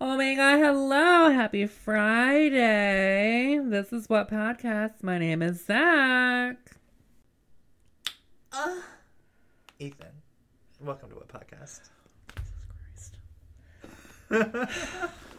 Oh my god, hello. Happy Friday. This is What Podcast. My name is Zach. Uh, Ethan, welcome to what podcast? Jesus Christ.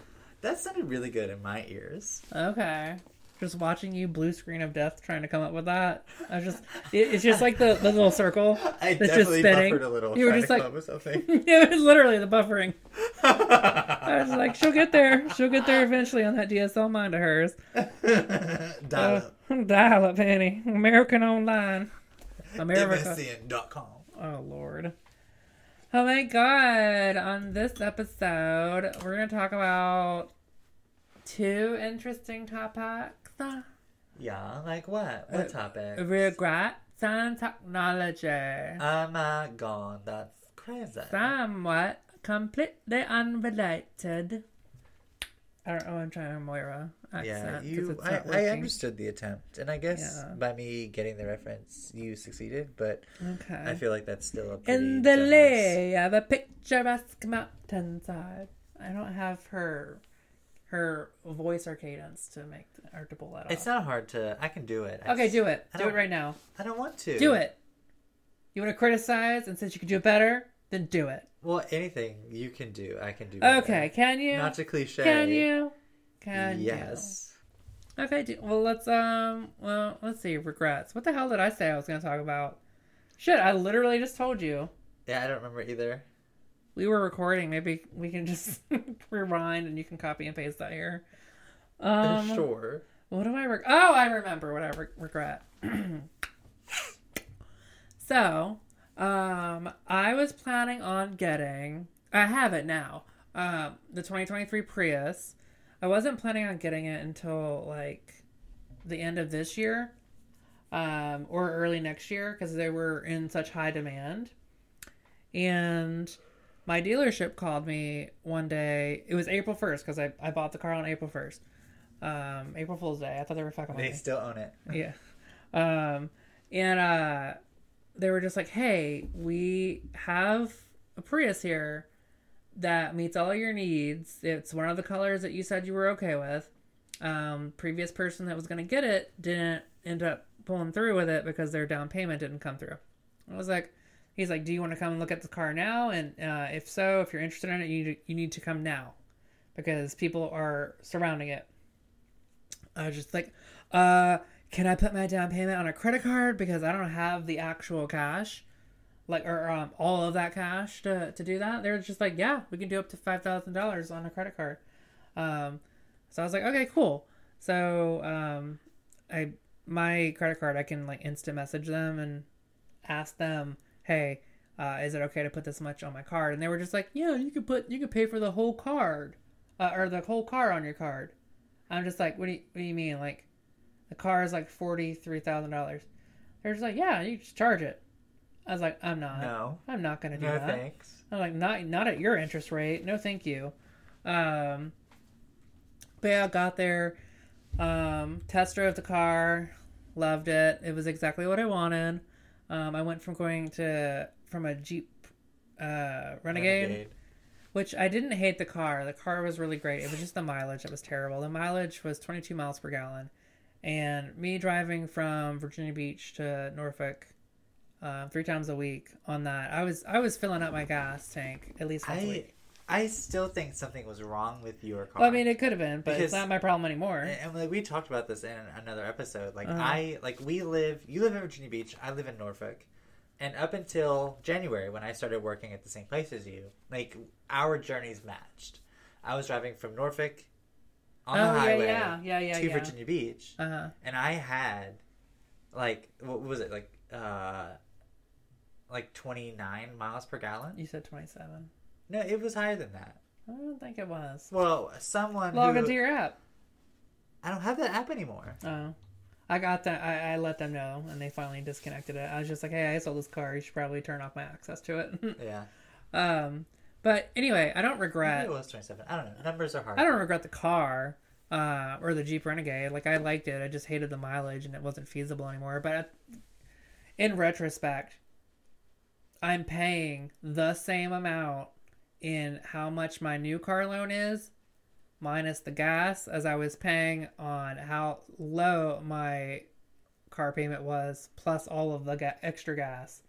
that sounded really good in my ears. Okay. Just watching you blue screen of death trying to come up with that. I was just, it, it's just like the, the little circle. I that's definitely just spinning. buffered a little. You were just like, come up with something. it was literally the buffering. I was like, she'll get there. She'll get there eventually on that DSL mind of hers. Dial Uh, dial up, Annie. American Online. America. MSN.com. Oh Lord. Oh my god. On this episode, we're gonna talk about two interesting topics. Yeah, like what? What uh, topic? Regrets and technology. Oh my god, that's crazy. Somewhat completely unrelated. I don't know I'm trying a Moira uh, Yeah, you. I, I understood the attempt, and I guess Yeah. by me getting the reference, you succeeded. But Okay. I feel like that's still a pretty In the generous- lay of a picturesque mountainside. I don't have her her voice or cadence to make or to pull that off. It's not hard to. I can do it. I okay, just- do it. I Do it right now. I don't want to Do it. You want to criticize, and since you can do it better, then do it. Well, anything you can do, I can do. better. Okay, can you? Not to cliche. Can you? Can yes. you? Okay. Do, well, let's um. Well, let's see. Regrets. What the hell did I say I was going to talk about? Shit! I literally just told you. Yeah, I don't remember either. We were recording. Maybe we can just rewind, and you can copy and paste that here. Um, sure. What do I reg- Oh, I remember what I re- regret. so, um, I was planning on getting. I have it now. Um, the 2023 Prius. I wasn't planning on getting it until like the end of this year, um, or early next year because they were in such high demand. And my dealership called me one day. It was April 1st because I, I bought the car on April 1st um April Fool's Day. I thought they were fucking They still own it. Yeah. Um and uh they were just like, "Hey, we have a Prius here that meets all your needs. It's one of the colors that you said you were okay with. Um previous person that was going to get it didn't end up pulling through with it because their down payment didn't come through." I was like He's like, "Do you want to come and look at the car now? And uh, if so, if you're interested in it, you need to, you need to come now, because people are surrounding it." I was just like, uh, can I put my down payment on a credit card because I don't have the actual cash, like or um, all of that cash to to do that. They're just like, yeah, we can do up to five thousand dollars on a credit card. Um, so I was like, okay, cool. So um, I my credit card, I can like instant message them and ask them, hey, uh, is it okay to put this much on my card? And they were just like, yeah, you could put you could pay for the whole card, uh, or the whole car on your card. I'm just like, what do you, what do you mean? Like, the car is like forty three thousand dollars. They're just like, yeah, you just charge it. I was like, I'm not. No. I'm not gonna do that. No that. thanks. I'm like, not not at your interest rate. No, thank you. Um, but yeah, got there. Um, test drove the car. Loved it. It was exactly what I wanted. Um, I went from going to from a Jeep uh, Renegade which I didn't hate the car. The car was really great. It was just the mileage that was terrible. The mileage was 22 miles per gallon. And me driving from Virginia Beach to Norfolk uh, three times a week on that, I was I was filling up my gas tank at least once a I week. I still think something was wrong with your car. Well, I mean, it could have been, but it's not my problem anymore. and, and, like, we talked about this in another episode. Like Uh-huh. I like we live. You live in Virginia Beach. I live in Norfolk. And up until January, when I started working at the same place as you, like our journeys matched. I was driving from Norfolk on oh the highway yeah, yeah, yeah, to. Virginia Beach, Uh huh. and I had like what was it like uh like twenty nine miles per gallon? You said 27. No, it was higher than that. I don't think it was. Well, someone Log who, into your app. I don't have that app anymore. Oh. I got that. I, I let them know, and they finally disconnected it. I was just like, "Hey, I sold this car. You should probably turn off my access to it." Yeah, um, but anyway, I don't Maybe regret. it was twenty seven. I don't know. Numbers are hard. I don't regret the car uh, or the Jeep Renegade. Like I liked it. I just hated the mileage, and it wasn't feasible anymore. But in retrospect, I'm paying the same amount in how much my new car loan is minus the gas as I was paying on how low my car payment was, plus all of the ga- extra gas.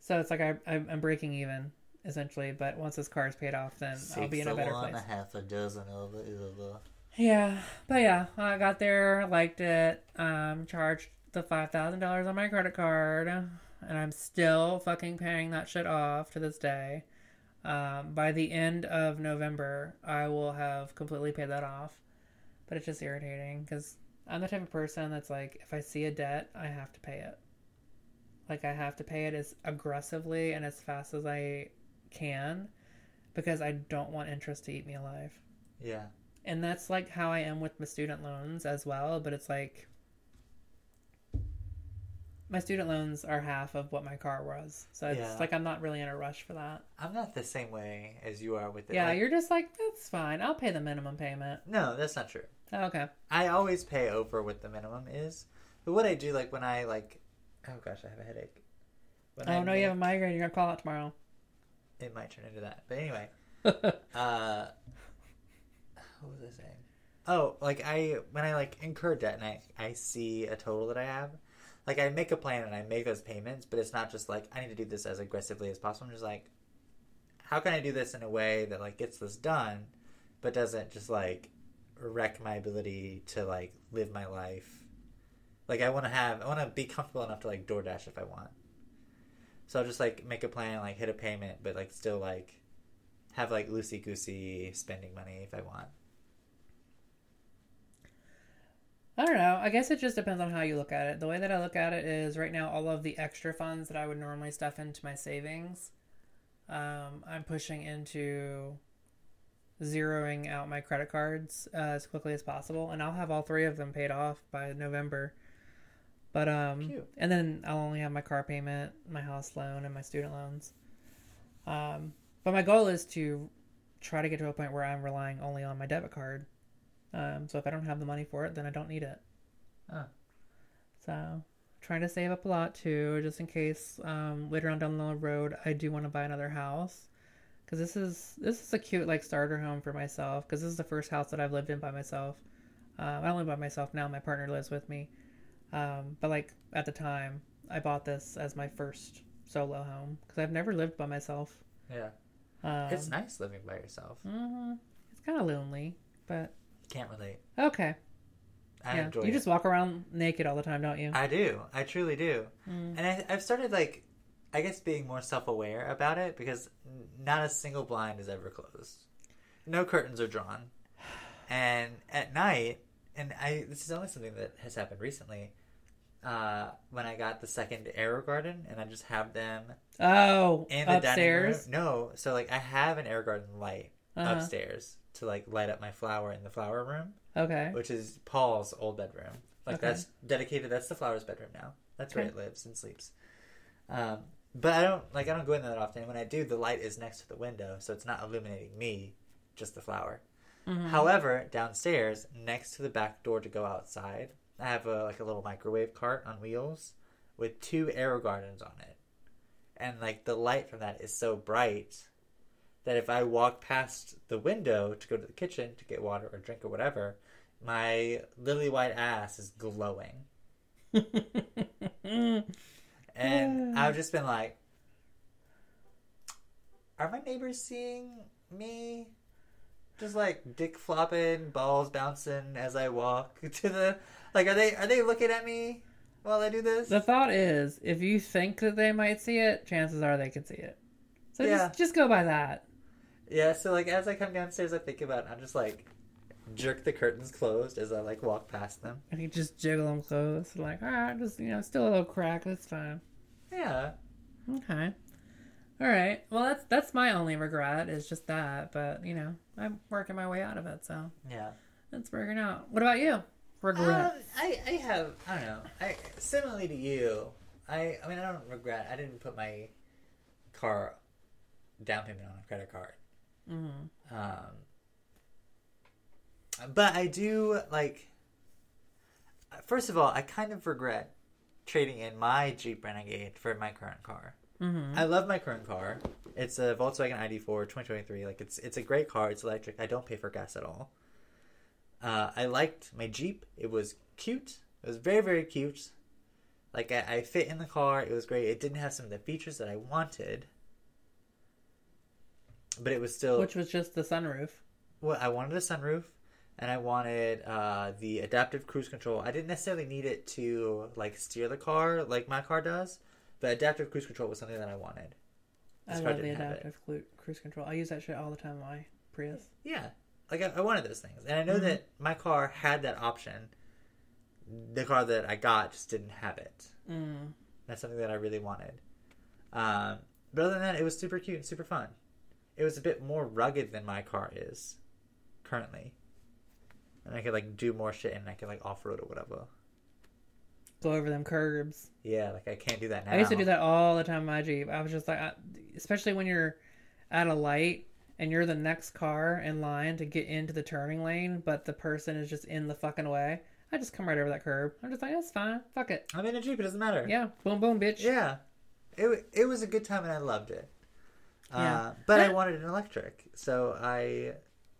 So it's like I, I'm breaking even essentially. But once this car is paid off, then I'll be in a better one, place. a half a dozen of it. Yeah, but yeah, I got there, liked it, um, charged the five thousand dollars on my credit card, and I'm still fucking paying that shit off to this day. Um, by the end of November, I will have completely paid that off. But it's just irritating because I'm the type of person that's like, if I see a debt, I have to pay it. Like I have to pay it as aggressively and as fast as I can, because I don't want interest to eat me alive Yeah. and that's like how I am with my student loans as well. But it's like my student loans are half of what my car was, so it's Yeah. like I'm not really in a rush for that. I'm not the same way as you are with it. Yeah, Like- you're just like that's fine. I'll pay the minimum payment. No, that's not true. Oh, okay. I always pay over what the minimum is. But what I do, like when I like, oh gosh, I have a headache. When I oh no, you have a migraine. You're gonna call out tomorrow. It might turn into that. But anyway, uh, what was I saying? Oh, like I when I like incur debt and I I see a total that I have, like I make a plan and I make those payments, but it's not just like I need to do this as aggressively as possible. I'm just like, how can I do this in a way that like gets this done, but doesn't just like wreck my ability to like live my life. Like I want to have, I want to be comfortable enough to like DoorDash if I want. So I'll just like make a plan, like hit a payment, but like still like have like loosey goosey spending money if I want. I don't know. I guess it just depends on how you look at it. The way that I look at it is right now, all of the extra funds that I would normally stuff into my savings, um, I'm pushing into zeroing out my credit cards uh, as quickly as possible, and I'll have all three of them paid off by November. But um, Cute. and then I'll only have my car payment, my house loan, and my student loans. Um, but my goal is to try to get to a point where I'm relying only on my debit card. Um, so if I don't have the money for it, then I don't need it. Oh. So trying to save up a lot too, just in case um, later on down the road I do want to buy another house. Because this is this is a cute like starter home for myself. Because this is the first house that I've lived in by myself. Um, I don't live by myself now. My partner lives with me. Um, but like at the time, I bought this as my first solo home because I've never lived by myself. Yeah. Um, it's nice living by yourself. mhm. It's kind of lonely, but Can't relate. okay. I yeah, enjoy you it. just walk around naked all the time, don't you? I do. I truly do. Mm. And I, I've started like, I guess being more self-aware about it because not a single blind is ever closed. No curtains are drawn. And at night, and I this is only something that has happened recently. Uh, when I got the second AeroGarden, and I just have them Oh, in the upstairs. dining room. No, so like I have an AeroGarden light Uh-huh. upstairs to like light up my flower in the flower room, Okay. which is Paul's old bedroom. Like Okay. that's dedicated. That's the flowers' bedroom now. That's where Okay. it lives and sleeps. Um, but I don't like I don't go in there that often. When I do, the light is next to the window, so it's not illuminating me, just the flower. Mhm. However, downstairs, next to the back door to go outside, I have a like a little microwave cart on wheels with two AeroGardens on it. And like the light from that is so bright that if I walk past the window to go to the kitchen to get water or drink or whatever, my lily white ass is glowing. And I've just been like, are my neighbors seeing me? Just like dick flopping, balls bouncing as I walk to the like. Are they are they looking at me while I do this? the thought is, if you think that they might see it, chances are they can see it. So Yeah. just just go by that. Yeah. So like as I come downstairs, I think about. It, I'm just like jerk the curtains closed as I like walk past them. And you just jiggle them closed, like ah, just you know, still a little crack. That's fine. Yeah. Okay. All right. Well, that's that's my only regret is just that, but you know, I'm working my way out of it, so Yeah. it's working out. What about you? Regret. Um, I, I have I don't know. I similarly to you. I I mean I don't regret. I didn't put my car down payment on a credit card. Mm-hmm. Um, but I do like. First of all, I kind of regret trading in my Jeep Renegade for my current car Mm-hmm. I love my current car. It's a Volkswagen ID.4 2023. Like it's it's a great car. It's electric. I don't pay for gas at all. Uh, I liked my Jeep. It was cute. It was very very cute. Like I, I fit in the car. It was great. It didn't have some of the features that I wanted, but it was still. Which was just the sunroof. Well, I wanted a sunroof, and I wanted uh, the adaptive cruise control. I didn't necessarily need it to like steer the car like my car does, but adaptive cruise control was something that I wanted. This I love the didn't have it. adaptive cru- cruise control. I use that shit all the time on my Prius. Yeah, like I, I wanted those things, and I know Mhm. that my car had that option. The car that I got just didn't have it. Mm. That's something that I really wanted. Um, but other than that, it was super cute and super fun. It was a bit more rugged than my car is currently, and I could like do more shit and I could like off road or whatever. Go over them curbs. Yeah, like I can't do that now. I used to do that all the time in my Jeep. I was just like, I, especially when you're at a light and you're the next car in line to get into the turning lane, but the person is just in the fucking way. I just come right over that curb. I'm just like, that's fine. Fuck it. I'm in a Jeep. It doesn't matter. Yeah. Boom, boom, bitch. Yeah. It, it was a good time and I loved it. Yeah. Uh, but I wanted an electric. So I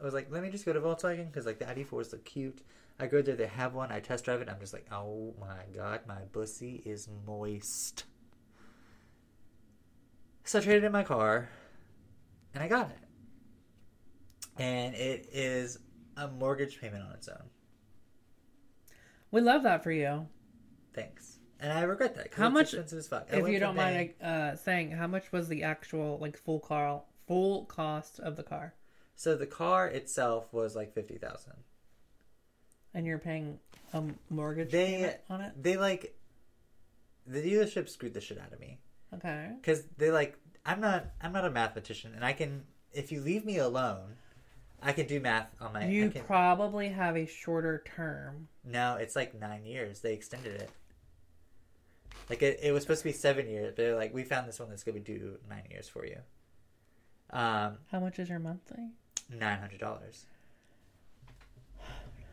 was like, let me just go to Volkswagen because like the ID.4s look cute. I go there, they have one. I test drive it. I'm just like, oh my god, my bussy is moist. So I traded in my car and I got it. And it is a mortgage payment on its own. We love that for you. Thanks. And I regret that. How much- expensive as fuck. I if you don't mind uh, saying, how much was the actual like full car, full cost of the car, So the car itself was like fifty thousand. and you're paying a mortgage They- on it? They like the dealership screwed the shit out of me Okay. because they like I'm not I'm not a mathematician and I can if you leave me alone, I can do math on my. You can, probably have a shorter term. no, it's like nine years. They extended it. Like it, it was supposed to be seven years, but they're like we found this one that's gonna do nine years for you. Um, How much is your monthly? nine hundred dollars.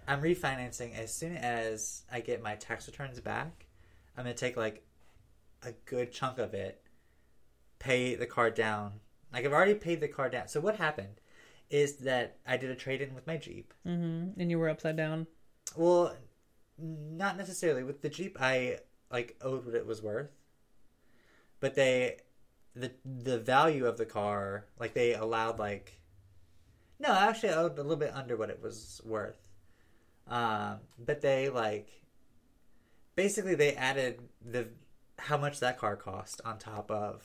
I'm refinancing as soon as I get my tax returns back. I'm gonna take like a good chunk of it, pay the car down. Like I've already paid the car down. So what happened is that I did a trade in with my Jeep. Mm-hmm. And you were upside down. Well, not necessarily with the Jeep. I like owed what it was worth, but they the the value of the car like they allowed like no actually owed a little bit under what it was worth, um, but they like basically they added the how much that car cost on top of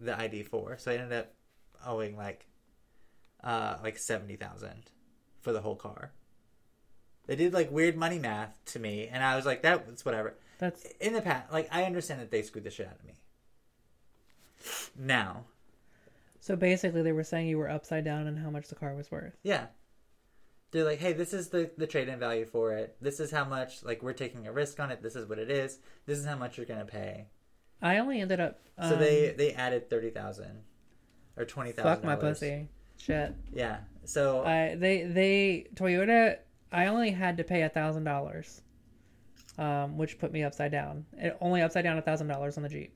the ID.4, so I ended up owing like uh like seventy thousand for the whole car. They did like weird money math to me, and I was like, "That's whatever." That's In the past, like I understand that they screwed the shit out of me. Now, so basically they were saying you were upside down and how much the car was worth. yeah, they're like, "Hey, this is the the trade-in value for it. This is how much. Like we're taking a risk on it. This is what it is. This is how much you're gonna pay." I only ended up. Um, So they they added thirty thousand or twenty thousand. fuck my pussy. Shit. Yeah. So I they they Toyota. I only had to pay a thousand dollars, um, which put me upside down. It only upside down a thousand dollars on the Jeep.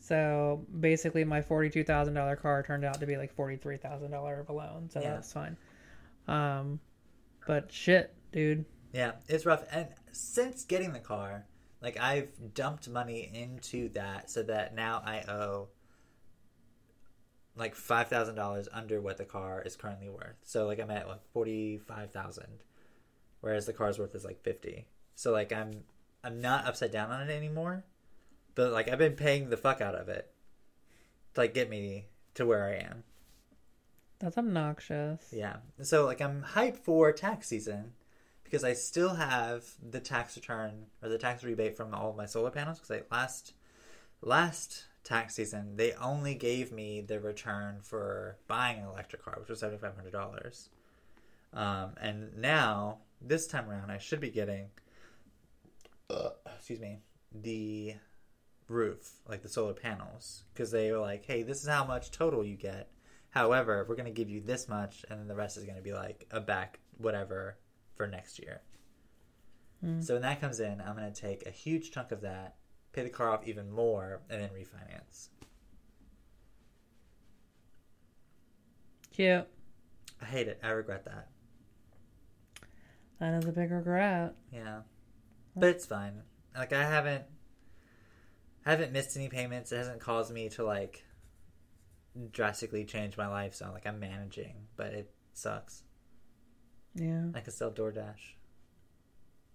So basically, my forty-two thousand dollar car turned out to be like forty-three thousand dollar of a loan. So Yeah. that's fine. Um, but shit, dude. Yeah, it's rough. And since getting the car, like I've dumped money into that so that now I owe like five thousand dollars under what the car is currently worth. So like I'm at like forty five thousand, whereas the car's worth is like fifty. So like I'm I'm not upside down on it anymore, but like I've been paying the fuck out of it to like get me to where I am. That's obnoxious. Yeah. So like I'm hyped for tax season because I still have the tax return or the tax rebate from all of my solar panels because I last last tax season they only gave me the return for buying an electric car, which was seventy five hundred dollars. Um, and now this time around I should be getting uh, excuse me the roof like the solar panels because they were like hey this is how much total you get However, we're going to give you this much, and then the rest is going to be like a back whatever for next year. Mm. So when that comes in, I'm going to take a huge chunk of that pay the car off even more, and then refinance. Cute. I hate it. I regret that. That is a big regret. Yeah, but it's fine. Like I haven't, I haven't missed any payments. It hasn't caused me to like drastically change my life. So like I'm managing, but it sucks. Yeah. I can still DoorDash.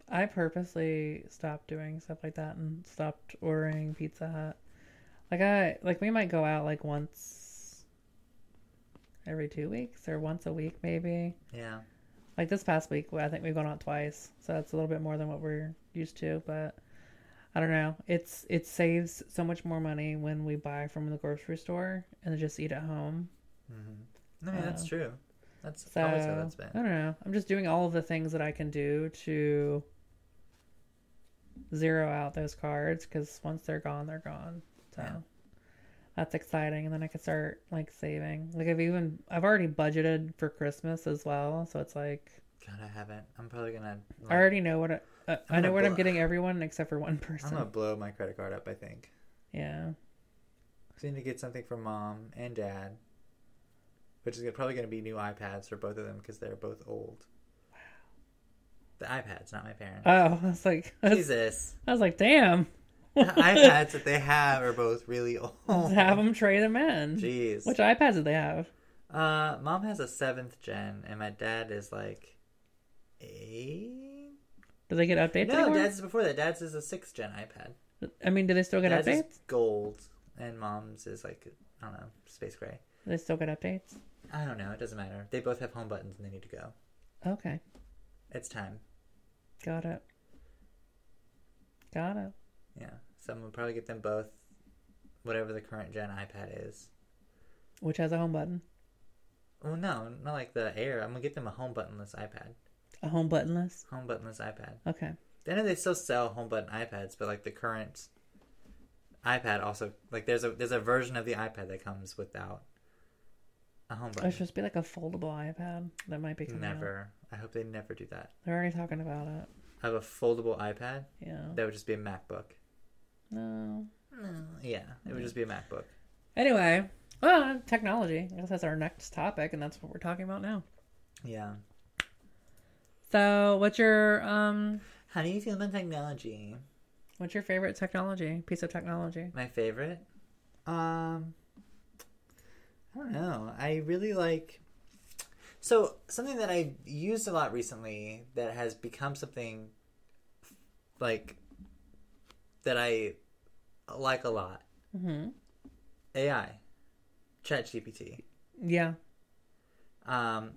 I purposely stopped doing stuff like that and stopped ordering Pizza Hut. Like I like we might go out like once every two weeks or once a week maybe. Yeah, Like this past week, I think we've gone out twice, so that's a little bit more than what we're used to. But I don't know. It's it saves so much more money when we buy from the grocery store and just eat at home. mm-hmm. I mean that's Uh, true. That's So always how that's been. i don't know. I'm just doing all of the things that I can do to zero out those cards because once they're gone, they're gone. So Yeah. That's exciting, and then I could start like saving. Like I've even I've already budgeted for Christmas as well, so it's like God, I haven't. I'm probably gonna. I already know what I, uh, I know what I'm getting everyone except for one person I'm gonna blow my credit card up. I think. Yeah. So I need to get something for mom and dad, which is probably going to be new iPads for both of them because they're both old. Wow. The iPads, not my parents. Oh, I was like, I was, Jesus. I was like, damn. The iPads that they have are both really old. have them trade them in. Jeez. Which iPads did they have? Uh, mom has a seventh gen, and my dad is like eight. Do they get updates No, anymore? dad's is before that. Dad's is a sixth gen iPad. I mean, do they still get Dad's updates? is gold, and mom's is like I don't know, space gray. Do they still get updates? I don't know. It doesn't matter. They both have home buttons, and they need to go. Okay, It's time. got it. Got it. Yeah. So I'm gonna probably get them both, whatever the current gen iPad is. Which has a home button, Well, no, not like the Air. I'm gonna get them a home buttonless iPad. a home buttonless. Home buttonless iPad. Okay. I know they still sell home button iPads, but like the current iPad also like there's a there's a version of the iPad that comes without a home button. It should just be like a foldable iPad that might be coming out. Never. I hope they never do that. They're already talking about it. I have a foldable iPad. Yeah. That would just be a MacBook. No. No. Yeah, it would just be a MacBook. Anyway, well, technology. I guess that's our next topic, and that's what we're talking about now. Yeah. So, what's your um, How do you feel about technology? what's your favorite technology piece of technology? My favorite? Um I don't know. I really like So, something that I've used a lot recently that has become something like that I like a lot. Mm-hmm. AI. ChatGPT. Yeah. um,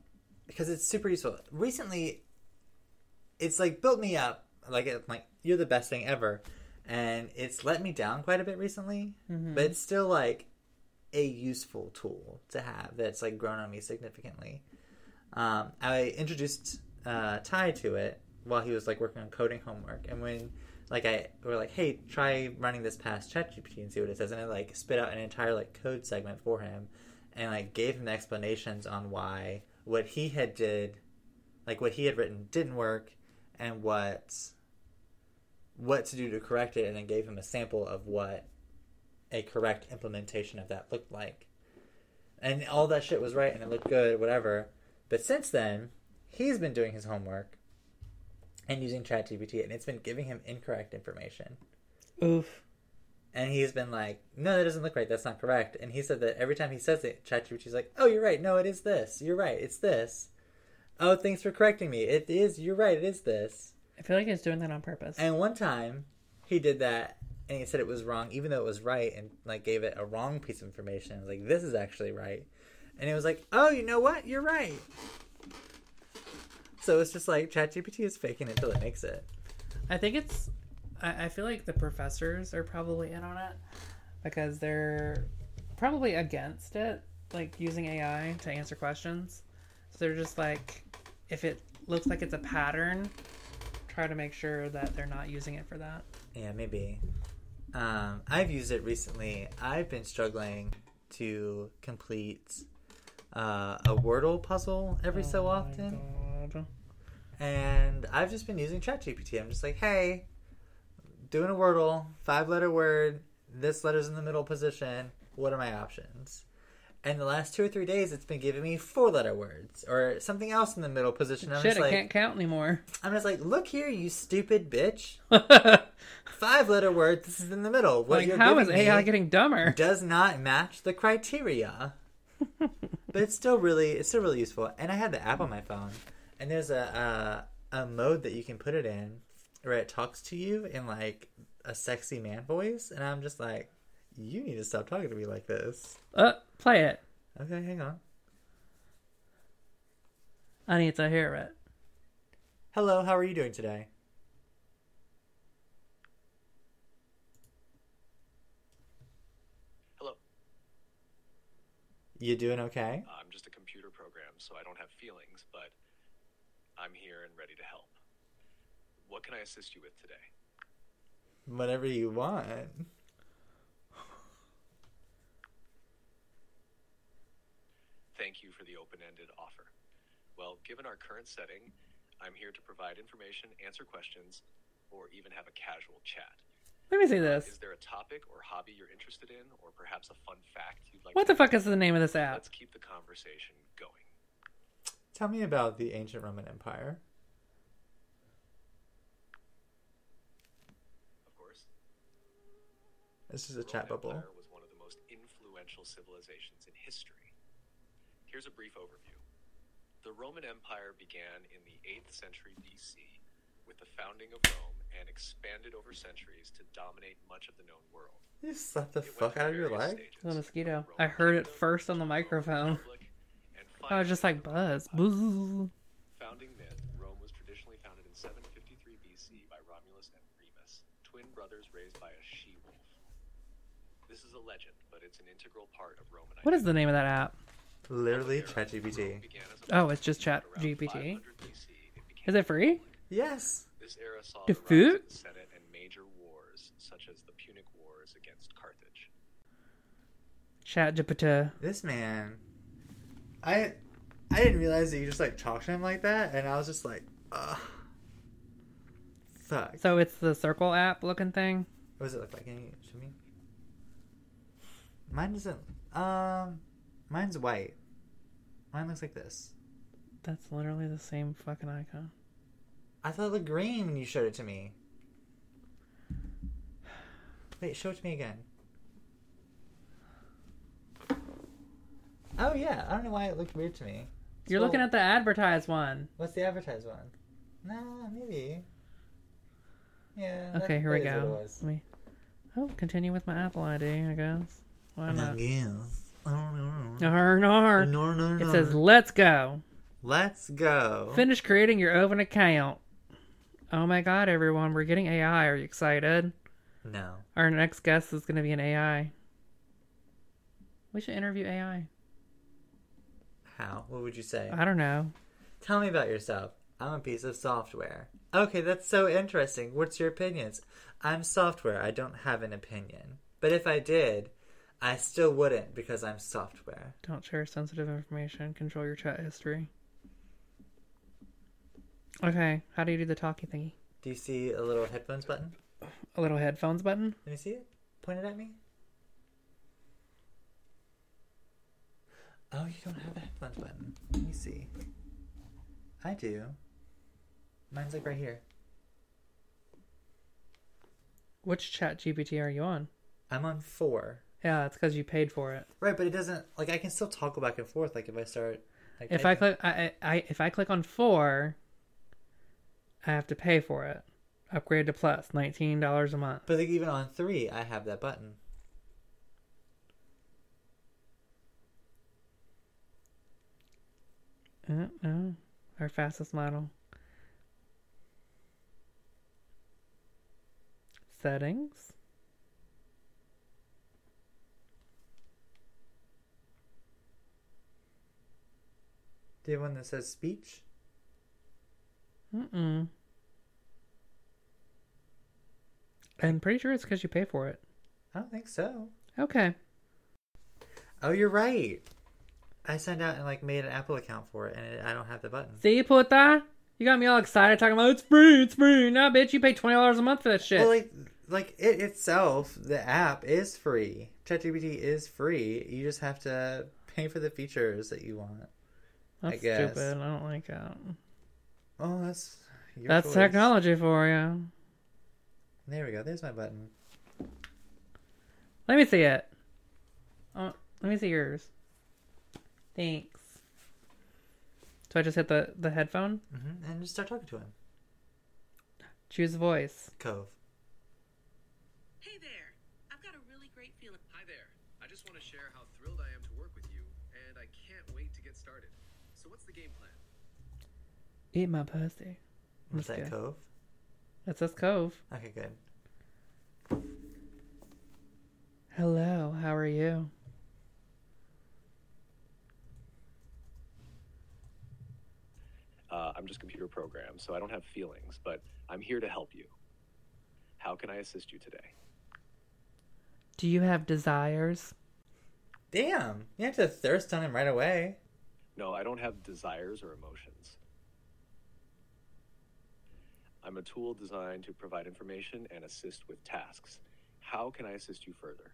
because it's super useful. Recently, it's like built me up. Like it, like you're the best thing ever, and it's let me down quite a bit recently. Mhm. But it's still like a useful tool to have that's like grown on me significantly. Um, I introduced uh, Ty to it while he was like working on coding homework, and when like I were like, hey, try running this past ChatGPT and see what it says, and I like spit out an entire like code segment for him, and like gave him the explanations on why what he had did, like what he had written didn't work, and what what to do to correct it, and then gave him a sample of what a correct implementation of that looked like. And all that shit was right and it looked good, whatever. But since then, he's been doing his homework and using ChatGPT, and it's been giving him incorrect information. Oof. And he's been like, no, that doesn't look right. That's not correct. And he said that every time he says it, ChatGPT's like, oh, you're right. No, it is this. You're right. It's this. Oh, thanks for correcting me. It is. You're right. It is this. I feel like he's doing that on purpose. And one time, he did that, and he said it was wrong, even though it was right, and like gave it a wrong piece of information. I was like, this is actually right. And it was like, oh, you know what? You're right. So it's just like ChatGPT is faking it till it makes it. I think it's. I, I feel like the professors are probably in on it because they're probably against it, like using AI to answer questions. So they're just like, if it looks like it's a pattern, try to make sure that they're not using it for that. Yeah, maybe. Um, I've used it recently. I've been struggling to complete uh, a Wordle puzzle every so Oh my often. God. And I've just been using ChatGPT. I'm just like, hey, doing a wordle, five letter word. This letter's in the middle position. What are my options? And the last two or three days, it's been giving me four letter words or something else in the middle position. I'm Shit, I like, can't count anymore. I'm just like, look here, you stupid bitch. Five letter word. This is in the middle. What like, you're how is AI getting dumber? does not match the criteria. but it's still really, it's still really useful. And I had the app on my phone, and there's a a, a mode that you can put it in where it talks to you in like a sexy man voice, and I'm just like, you need to stop talking to me like this. Uh, play it. Okay, hang on. I need to hear it. Hello, how are you doing today? Hello. You doing okay? I'm just a computer program, so I don't have feelings, but I'm here and ready to help. What can I assist you with today? Whatever you want. Thank you for the open ended offer. Well, given our current setting, I'm here to provide information, answer questions, or even have a casual chat. Let me see uh, this. Is there a topic or hobby you're interested in, or perhaps a fun fact you'd like What to the fuck is the name of this app? Let's keep the conversation going. Tell me about the ancient Roman Empire. Of course. This is a The chat Roman bubble. Empire was one of the most influential civilizations in history. Here's a brief overview. The Roman Empire began in the 8th century BC with the founding of Rome and expanded over centuries to dominate much of the known world. You slapped the It fuck out of your leg? stages. The mosquito. I heard it first on the Roman microphone. Republic, and I was just like buzz. Buzz. Founding myth, Rome was traditionally founded in 753 BC by Romulus and Remus, twin brothers raised by a she-wolf. This is a legend, but it's an integral part of Roman What is the name of that app? Literally Rome ChatGPT. began as a Oh, it's just Around ChatGPT. 500 BC, it became Is it free? Yes. This era saw The the, rise food? of the Senate and major wars, such as the Punic Wars against Carthage. ChatGPT. This man. I I didn't realize that you just like to him like that, and I was just like, ugh. Fuck. So it's the circle app looking thing. What does it look like? Can you show me? Mine doesn't. Um, mine's white. Mine looks like this. That's literally the same fucking icon. I thought it looked green when you showed it to me. Wait, show it to me again. Oh yeah, I don't know why it looked weird to me. You're looking at the advertised one. What's the advertised one? Nah, maybe. Yeah. that- Okay, here we that is what it go. Let me. Oh, continue with my Apple ID, I guess. Why not? Yes. I don't. Arr, arr. No, no, It no. says, "Let's go. Let's go. Finish creating your OpenAI account." Oh my god, everyone, we're getting AI. Are you excited? No. Our next guest is going to be an AI. We should interview AI. What would you say? I don't know. Tell me about yourself. I'm a piece of software. Okay, that's so interesting. What's your opinions? I'm software. I don't have an opinion. But if I did, I still wouldn't because I'm software. Don't share sensitive information. Control your chat history. Okay, how do you do the talkie thingy? Do you see a little headphones button? A little headphones button? Let me see it. Point it at me. Oh, you don't have a headphones button. Let me see. I do. Mine's like right here. Which ChatGPT are you on? I'm on four. Yeah, it's because you paid for it. Right, but it doesn't like I can still toggle back and forth. Like if I start. Like, If I typing. click, I, I, I, if I click on four, I have to pay for it. Upgrade to plus, nineteen dollars a month. But like even on three, I have that button. Uh, no, our fastest model. Settings. Do you have one that says speech? Mm-mm. I'm pretty sure it's because you pay for it. I don't think so. Okay. Oh, you're right. I signed out and like made an Apple account for it, and it, I don't have the button. See, puta? You got me all excited talking about it's free, it's free. Nah, bitch, you pay twenty dollars a month for that shit. Well, like like it itself, the app is free. ChatGPT is free. You just have to pay for the features that you want. That's guess. stupid. I don't like it. Oh, that's your That's choice. technology for you. There we go. There's my button. Let me see it. Oh, let me see yours. Thanks. So I just hit the the headphone. hmm And just start talking to him. Choose a voice. Cove. Hey there! I've got a really great feeling. Hi there. I just want to share how thrilled I am to work with you, and I can't wait to get started. So, what's the game plan? Eat my pussy. Was that good. Cove? That says Cove. Okay, good. Hello. How are you? Uh, I'm just computer programmed, so I don't have feelings, but I'm here to help you. How can I assist you today? Do you have desires? Damn, you have to thirst on him right away. No, I don't have desires or emotions. I'm a tool designed to provide information and assist with tasks. How can I assist you further?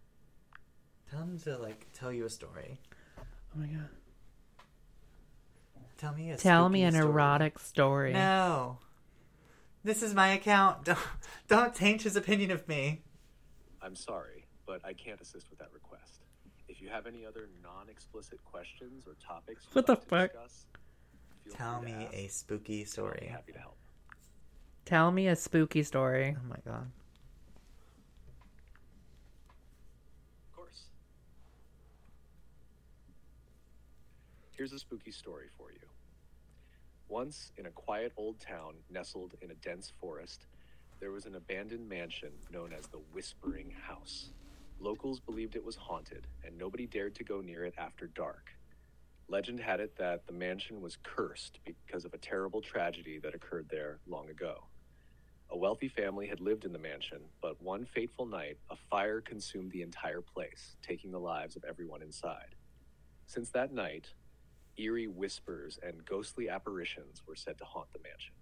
Tell him to like tell you a story. Oh my god. Tell me a Tell me an story. erotic story. No. This is my account. Don't don't taint his opinion of me. I'm sorry, but I can't assist with that request. If you have any other non-explicit questions or topics What the like to fuck? discuss, Tell me ask. a spooky I'll be story. happy to help. Tell me a spooky story. Oh my god. Of course. Here's a spooky story for you. Once, in a quiet old town nestled in a dense forest, there was an abandoned mansion known as the Whispering House. Locals believed it was haunted, and nobody dared to go near it after dark. Legend had it that the mansion was cursed because of a terrible tragedy that occurred there long ago. A wealthy family had lived in the mansion, but one fateful night, a fire consumed the entire place, taking the lives of everyone inside. Since that night, eerie whispers and ghostly apparitions were said to haunt the mansion.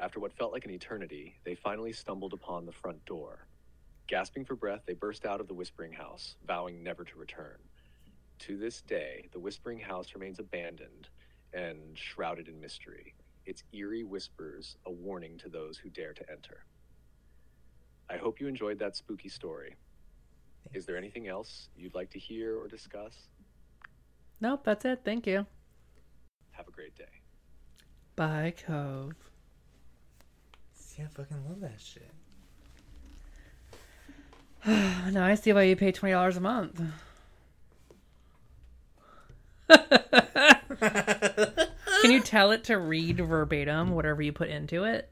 After what felt like an eternity, they finally stumbled upon the front door. Gasping for breath, they burst out of the Whispering House, vowing never to return. To this day, the Whispering House remains abandoned and shrouded in mystery, its eerie whispers a warning to those who dare to enter. I hope you enjoyed that spooky story. Is there anything else you'd like to hear or discuss? Nope, that's it. Thank you. Have a great day. Bye, Cove. See, I fucking love that shit. now I see why you pay twenty dollars a month. Can you tell it to read verbatim whatever you put into it?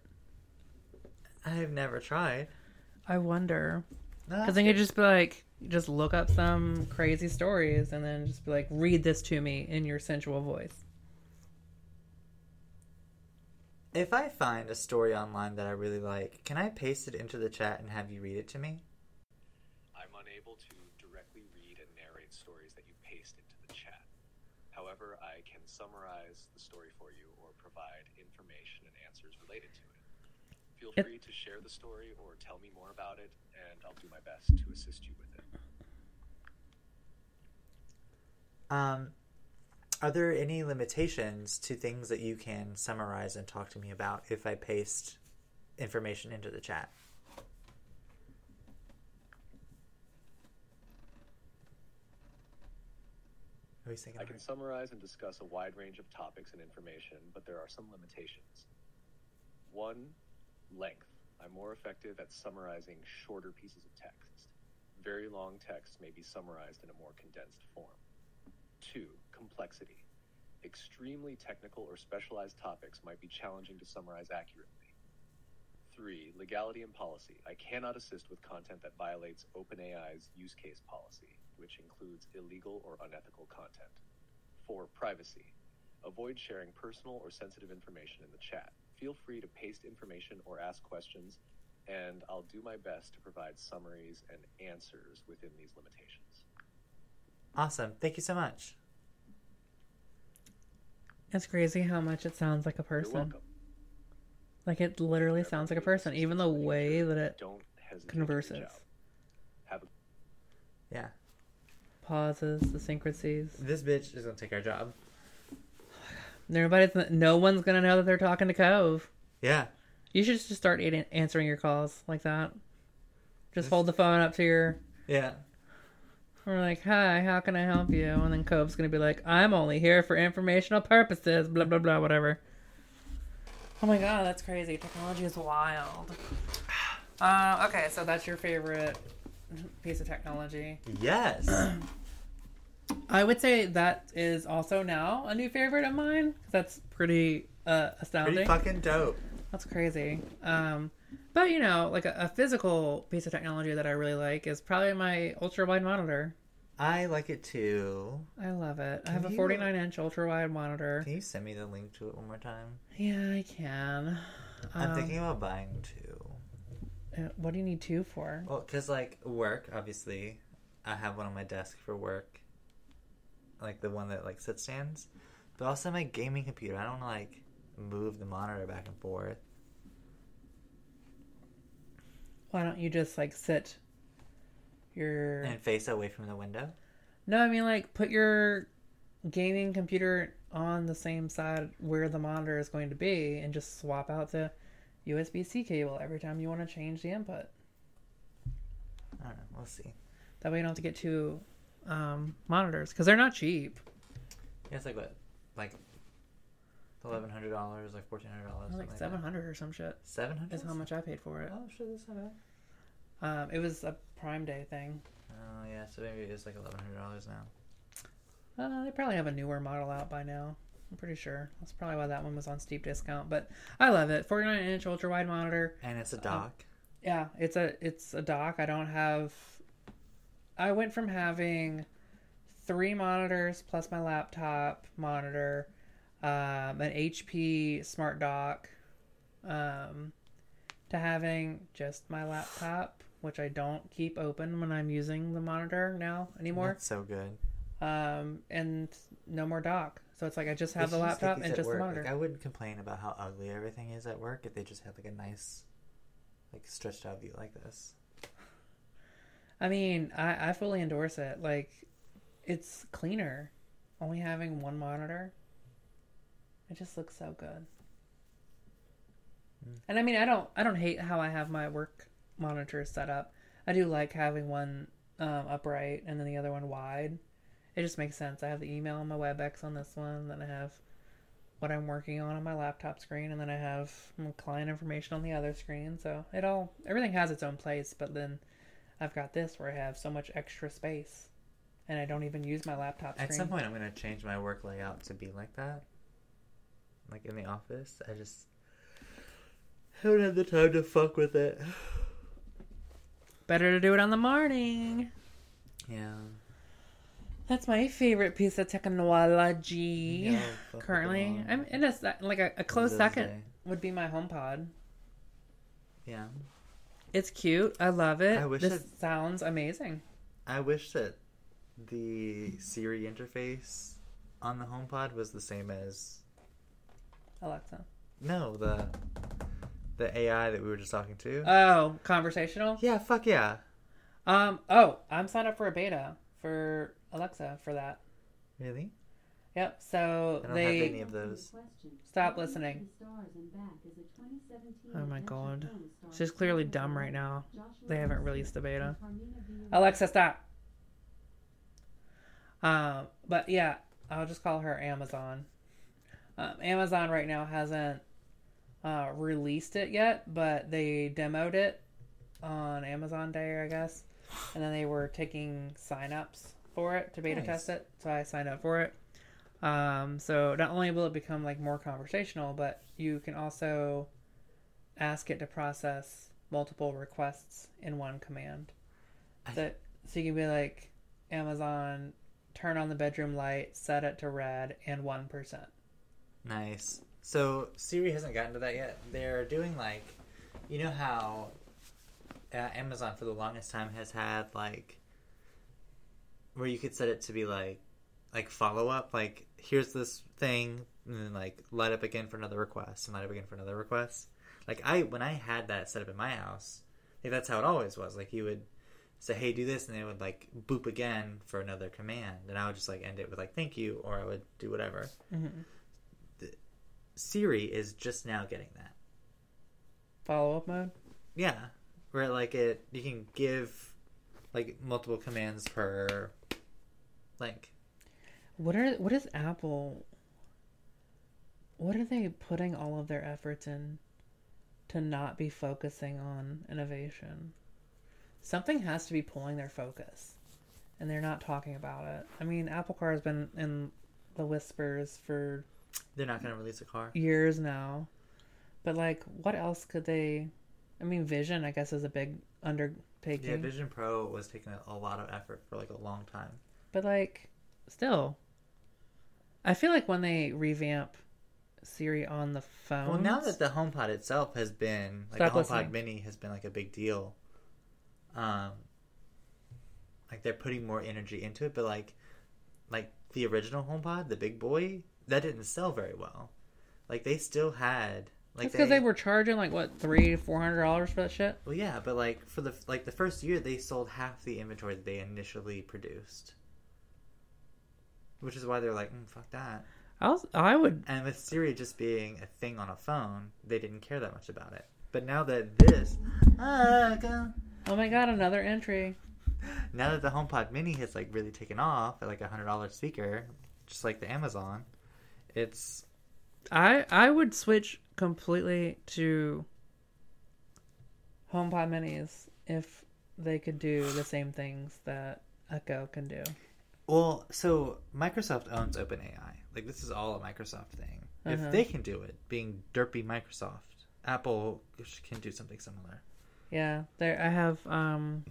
I've never tried. I wonder. No, Because that's then you just be like, you just look up some crazy stories and then just be like, read this to me in your sensual voice. If I find a story online that I really like, can I paste it into the chat and have you read it to me? I'm unable to directly read and narrate stories that you paste into the chat. However, I can summarize the story for you or provide information and answers related to it. Feel free to share the story or tell me more about it, and I'll do my best to assist you with it. Um, are there any limitations to things that you can summarize and talk to me about if I paste information into the chat? Are you thinking? I can summarize and discuss a wide range of topics and information, but there are some limitations. One, length. I'm more effective at summarizing shorter pieces of text. Very long text may be summarized in a more condensed form. Two, complexity. Extremely technical or specialized topics might be challenging to summarize accurately. Three, legality and policy. I cannot assist with content that violates OpenAI's use case policy, which includes illegal or unethical content. Four, privacy. Avoid sharing personal or sensitive information in the chat. Feel free to paste information or ask questions, and I'll do my best to provide summaries and answers within these limitations. Awesome. Thank you so much. It's crazy how much it sounds like a You're person. welcome. Like it literally Whatever sounds like a person, even the way that it. Don't hesitate to reach conversive. out. Have a Yeah. Pauses, the syncrasies. This bitch is gonna take our job. Everybody's no one's gonna know that they're talking to Cove. Yeah. You should just start an- answering your calls like that. Just hold the phone up to your. Yeah. We're like, hi, how can I help you? And then Cove's gonna be like, I'm only here for informational purposes. Blah blah blah, whatever. Oh my god, that's crazy. Technology is wild. Uh, okay, so that's your favorite piece of technology. Yes. I would say that is also now a new favorite of mine. That's pretty uh, astounding. Pretty fucking dope. That's crazy. Um, but you know, like a, a physical piece of technology that I really like is probably my ultra wide monitor. I like it too. I love it. I Can have a 49 inch ultra wide monitor. Can you send me the link to it one more time? Yeah, I can. I'm Um, thinking about buying two. uh, What do you need two for? Well, because like work, obviously, I have one on my desk for work, like the one that like sit stands. But also my gaming computer. I don't wanna, like move the monitor back and forth. Why don't you just like sit your? and face away from the window. No, I mean like put your gaming computer on the same side where the monitor is going to be, and just swap out the USB C cable every time you want to change the input. I don't know. We'll see. That way you don't have to get two um, monitors because they're not cheap. Yeah, it's like what, like eleven hundred dollars, like fourteen hundred dollars, Like seven hundred or some shit Seven hundred is how much I paid for it. Oh, sure, that's not bad. Um, it was a Prime Day thing. Oh yeah, so maybe it's like eleven hundred dollars now. Uh, they probably have a newer model out by now. I'm pretty sure that's probably why that one was on steep discount. But I love it. 49 inch ultra wide monitor. And it's a Um, dock. Yeah, it's a it's a dock. I don't have. I went from having three monitors plus my laptop monitor, um, an HP smart dock, um, to having just my laptop, which I don't keep open when I'm using the monitor now anymore, That's so good. um, and no more dock. So it's like I just have They the just laptop these and just the monitor. Like, I wouldn't complain about how ugly everything is at work if they just had like a nice, like stretched out view like this. I mean, I, I fully endorse it. Like, it's cleaner. Only having one monitor. It just looks so good. Mm. And I mean, I don't, I don't hate how I have my work monitors set up. I do like having one um, upright and then the other one wide. It just makes sense. I have the email on my WebEx on this one, then I have what I'm working on on my laptop screen, and then I have my client information on the other screen. So it all, everything has its own place. But then I've got this where I have so much extra space, and I don't even use my laptop screen. At some point, I'm gonna change my work layout to be like that. Like in the office, I just haven't had the time to fuck with it. Better to do it on the morning. Yeah. That's my favorite piece of technology. Yeah, Currently. I'm in a like a, a close second day. would be my HomePod. Yeah. It's cute. I love it. I wish this that- sounds amazing. I wish that the Siri interface on the HomePod was the same as Alexa. no the the AI that we were just talking to. Oh, conversational. yeah, fuck yeah. Um. Oh, I'm signed up for a beta for Alexa for that. Really? Yep. So I don't they have any of those. Stop listening. Oh my god. She's clearly dumb right now. They haven't released the beta. Alexa, stop. Um, but yeah, I'll just call her Amazon. Um, Amazon right now hasn't uh, released it yet, but they demoed it on Amazon Day, I guess, and then they were taking signups for it to beta Nice. test it. So I signed up for it. Um, so not only will it become like more conversational, but you can also ask it to process multiple requests in one command. I- So, so you can be like, Amazon, turn on the bedroom light, set it to red, and one percent. Nice. So Siri hasn't gotten to that yet. They're doing like, you know how uh, Amazon for the longest time has had like, where you could set it to be like, like follow up. Like here's this thing, and then like light up again for another request, and light up again for another request. Like I when I had that set up in my house, Like that's how it always was. Like you would say, "Hey, do this," and they would like boop again for another command, and I would just like end it with like "Thank you," or I would do whatever. Mhm. The, Siri is just now getting that. Follow up mode. Yeah, where like it you can give like multiple commands per link. What are what is Apple? What are they putting all of their efforts in to not be focusing on innovation? Something has to be pulling their focus, and they're not talking about it. I mean, Apple Car has been in the whispers for They're not going to release a car. years now, but like, what else could they? I mean, Vision, I guess, is a big undertaking. Yeah, Vision Pro was taking a, a lot of effort for like a long time. But like, still, I feel like when they revamp Siri on the phone, Well, now that the HomePod itself has been like Stop the HomePod listening. Mini has been like a big deal. Um, like they're putting more energy into it, but like, like the original HomePod, the big boy, that didn't sell very well. Like they still had like because they were charging like what three four hundred dollars for that shit. Well, yeah, but like for the like the first year, they sold half the inventory that they initially produced, which is why they're like, mm, "Fuck that." I was, I would, And with Siri just being a thing on a phone, they didn't care that much about it. But now that this, ah, go- oh my god, another entry. now that the HomePod Mini has like really taken off at like a hundred dollar speaker, just like the Amazon, it's I I would switch completely to HomePod Minis if they could do the same things that Echo can do. Well. So Microsoft owns OpenAI. Like this is all a Microsoft thing. Uh-huh. If they can do it, being derpy Microsoft, Apple can do something similar. Yeah, there I have um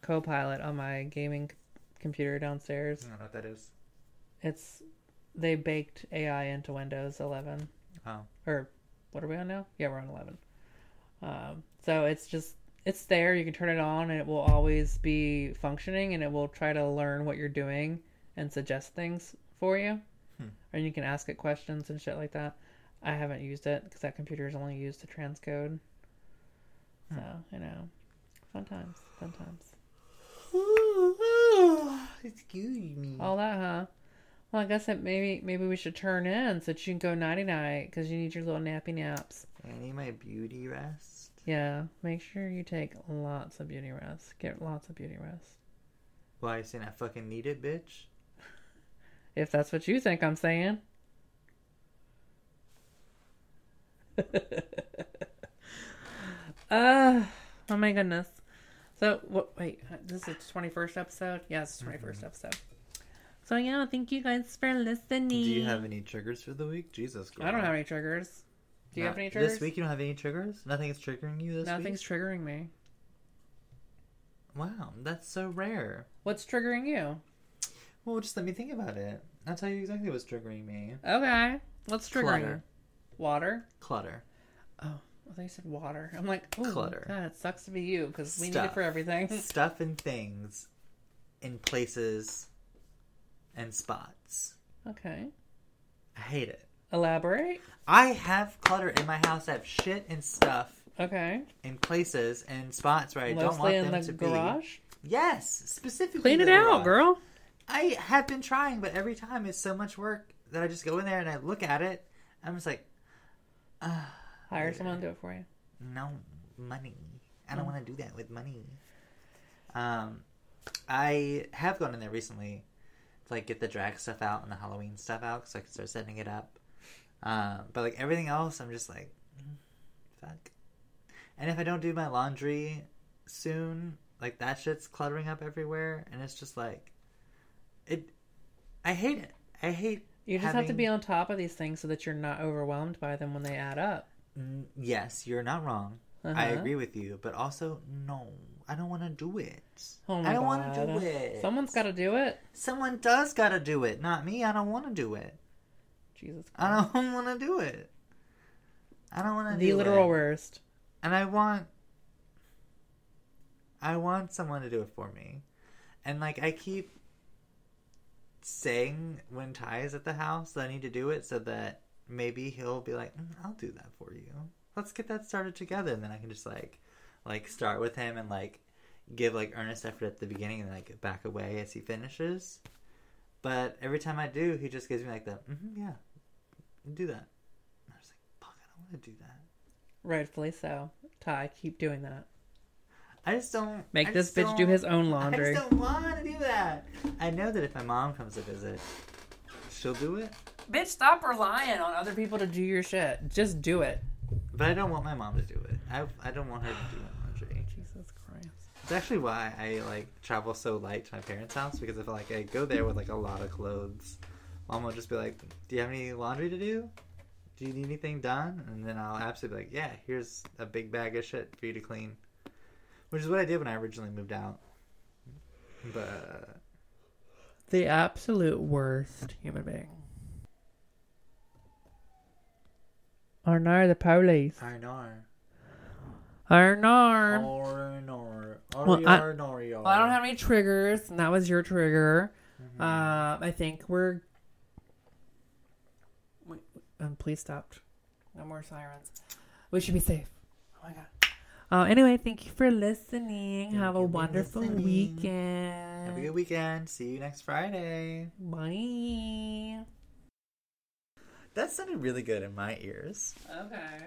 Copilot on my gaming c- computer downstairs. I don't know what that is. It's they baked AI into Windows 11 Oh, or what are we on now? Yeah, we're on 11. Um, so it's just it's there. You can turn it on, and it will always be functioning, and it will try to learn what you're doing and suggest things for you. Hmm. And you can ask it questions and shit like that. I haven't used it because that computer is only used to transcode. So you know, fun times, fun times. excuse me. All that, huh? Well, I guess that maybe maybe we should turn in so that you can go nighty night because you need your little nappy naps. I need my beauty rest. Yeah, make sure you take lots of beauty rest. Get lots of beauty rest. Why you saying I fucking need it, bitch? If that's what you think I'm saying. uh, oh my goodness. So, what? Wait, this is the 21st episode? Yeah, it's the 21st episode. So, yeah, thank you guys for listening. Do you have any triggers for the week? Jesus, Christ. I don't have any triggers. Do you Not- have any triggers? This week you don't have any triggers? Nothing is triggering you this week? Nothing's week? triggering me. Wow, that's so rare. What's triggering you? Well, just let me think about it. I'll tell you exactly what's triggering me. Okay. What's triggering Clutter. you? Water? Clutter. Oh, I thought you said water. I'm like, oh, Clutter. God, it sucks to be you because we need it for everything. Stuff and things in places and spots. okay. I hate it. Elaborate. I have clutter in my house. I have shit and stuff Okay. in places and spots where I don't want Mostly in them the to garage. be. Yes, specifically. Clean it out, garage. girl. I have been trying, but every time it's so much work that I just go in there and I look at it. I'm just like, ah, Hire someone to do it for you. no money. I don't want to do that with money. Um, I have gone in there recently to like get the drag stuff out and the Halloween stuff out so I can start setting it up. Um, but like everything else, I'm just like, mm, fuck. And if I don't do my laundry soon, like that shit's cluttering up everywhere, and it's just like, it. I hate it. I hate. You just have to be on top of these things so that you're not overwhelmed by them when they add up. Mm, Yes, you're not wrong. I Uh-huh. agree with you, but also no, I don't want to do it. Oh my I don't want to do it. Someone's got to do it. Someone does got to do it, not me. I don't want to do it. Jesus. I don't want to do it. I don't want to do The literal it. worst. And I want I want someone to do it for me. And like I keep saying when Ty is at the house that I need to do it so that maybe he'll be like, "Mm, I'll do that for you. Let's get that started together and then I can just like like start with him and like give like earnest effort at the beginning and like back away as he finishes. But every time I do, he just gives me like the mm-hmm, yeah, do that. And I was like, fuck, I don't want to do that. Rightfully so. Ty, keep doing that. I just don't Make I this bitch do his own laundry. I just don't want to do that. I know that if my mom comes to visit, she'll do it. Bitch, stop relying on other people to do your shit. Just do it. But I don't want my mom to do it. I I don't want her to do my laundry. Jesus Christ. It's actually why I like travel so light to my parents' house because if like I go there with like a lot of clothes, mom will just be like, "Do you have any laundry to do? Do you need anything done?" And then I'll absolutely be like, "Yeah, here's a big bag of shit for you to clean," which is what I did when I originally moved out. But The absolute worst human being. Arnar the police. Arnar, Arnar. Arnar, Well, I- Arnar, Well, I don't have any triggers, and that was your trigger. Mm-hmm. Uh, I think we're. Wait, um, please stop. No more sirens. We should be safe. Oh my god. Uh, anyway, thank you for listening. Thank Have a wonderful listening. weekend. Have a good weekend. See you next Friday. Bye. That sounded really good in my ears. Okay.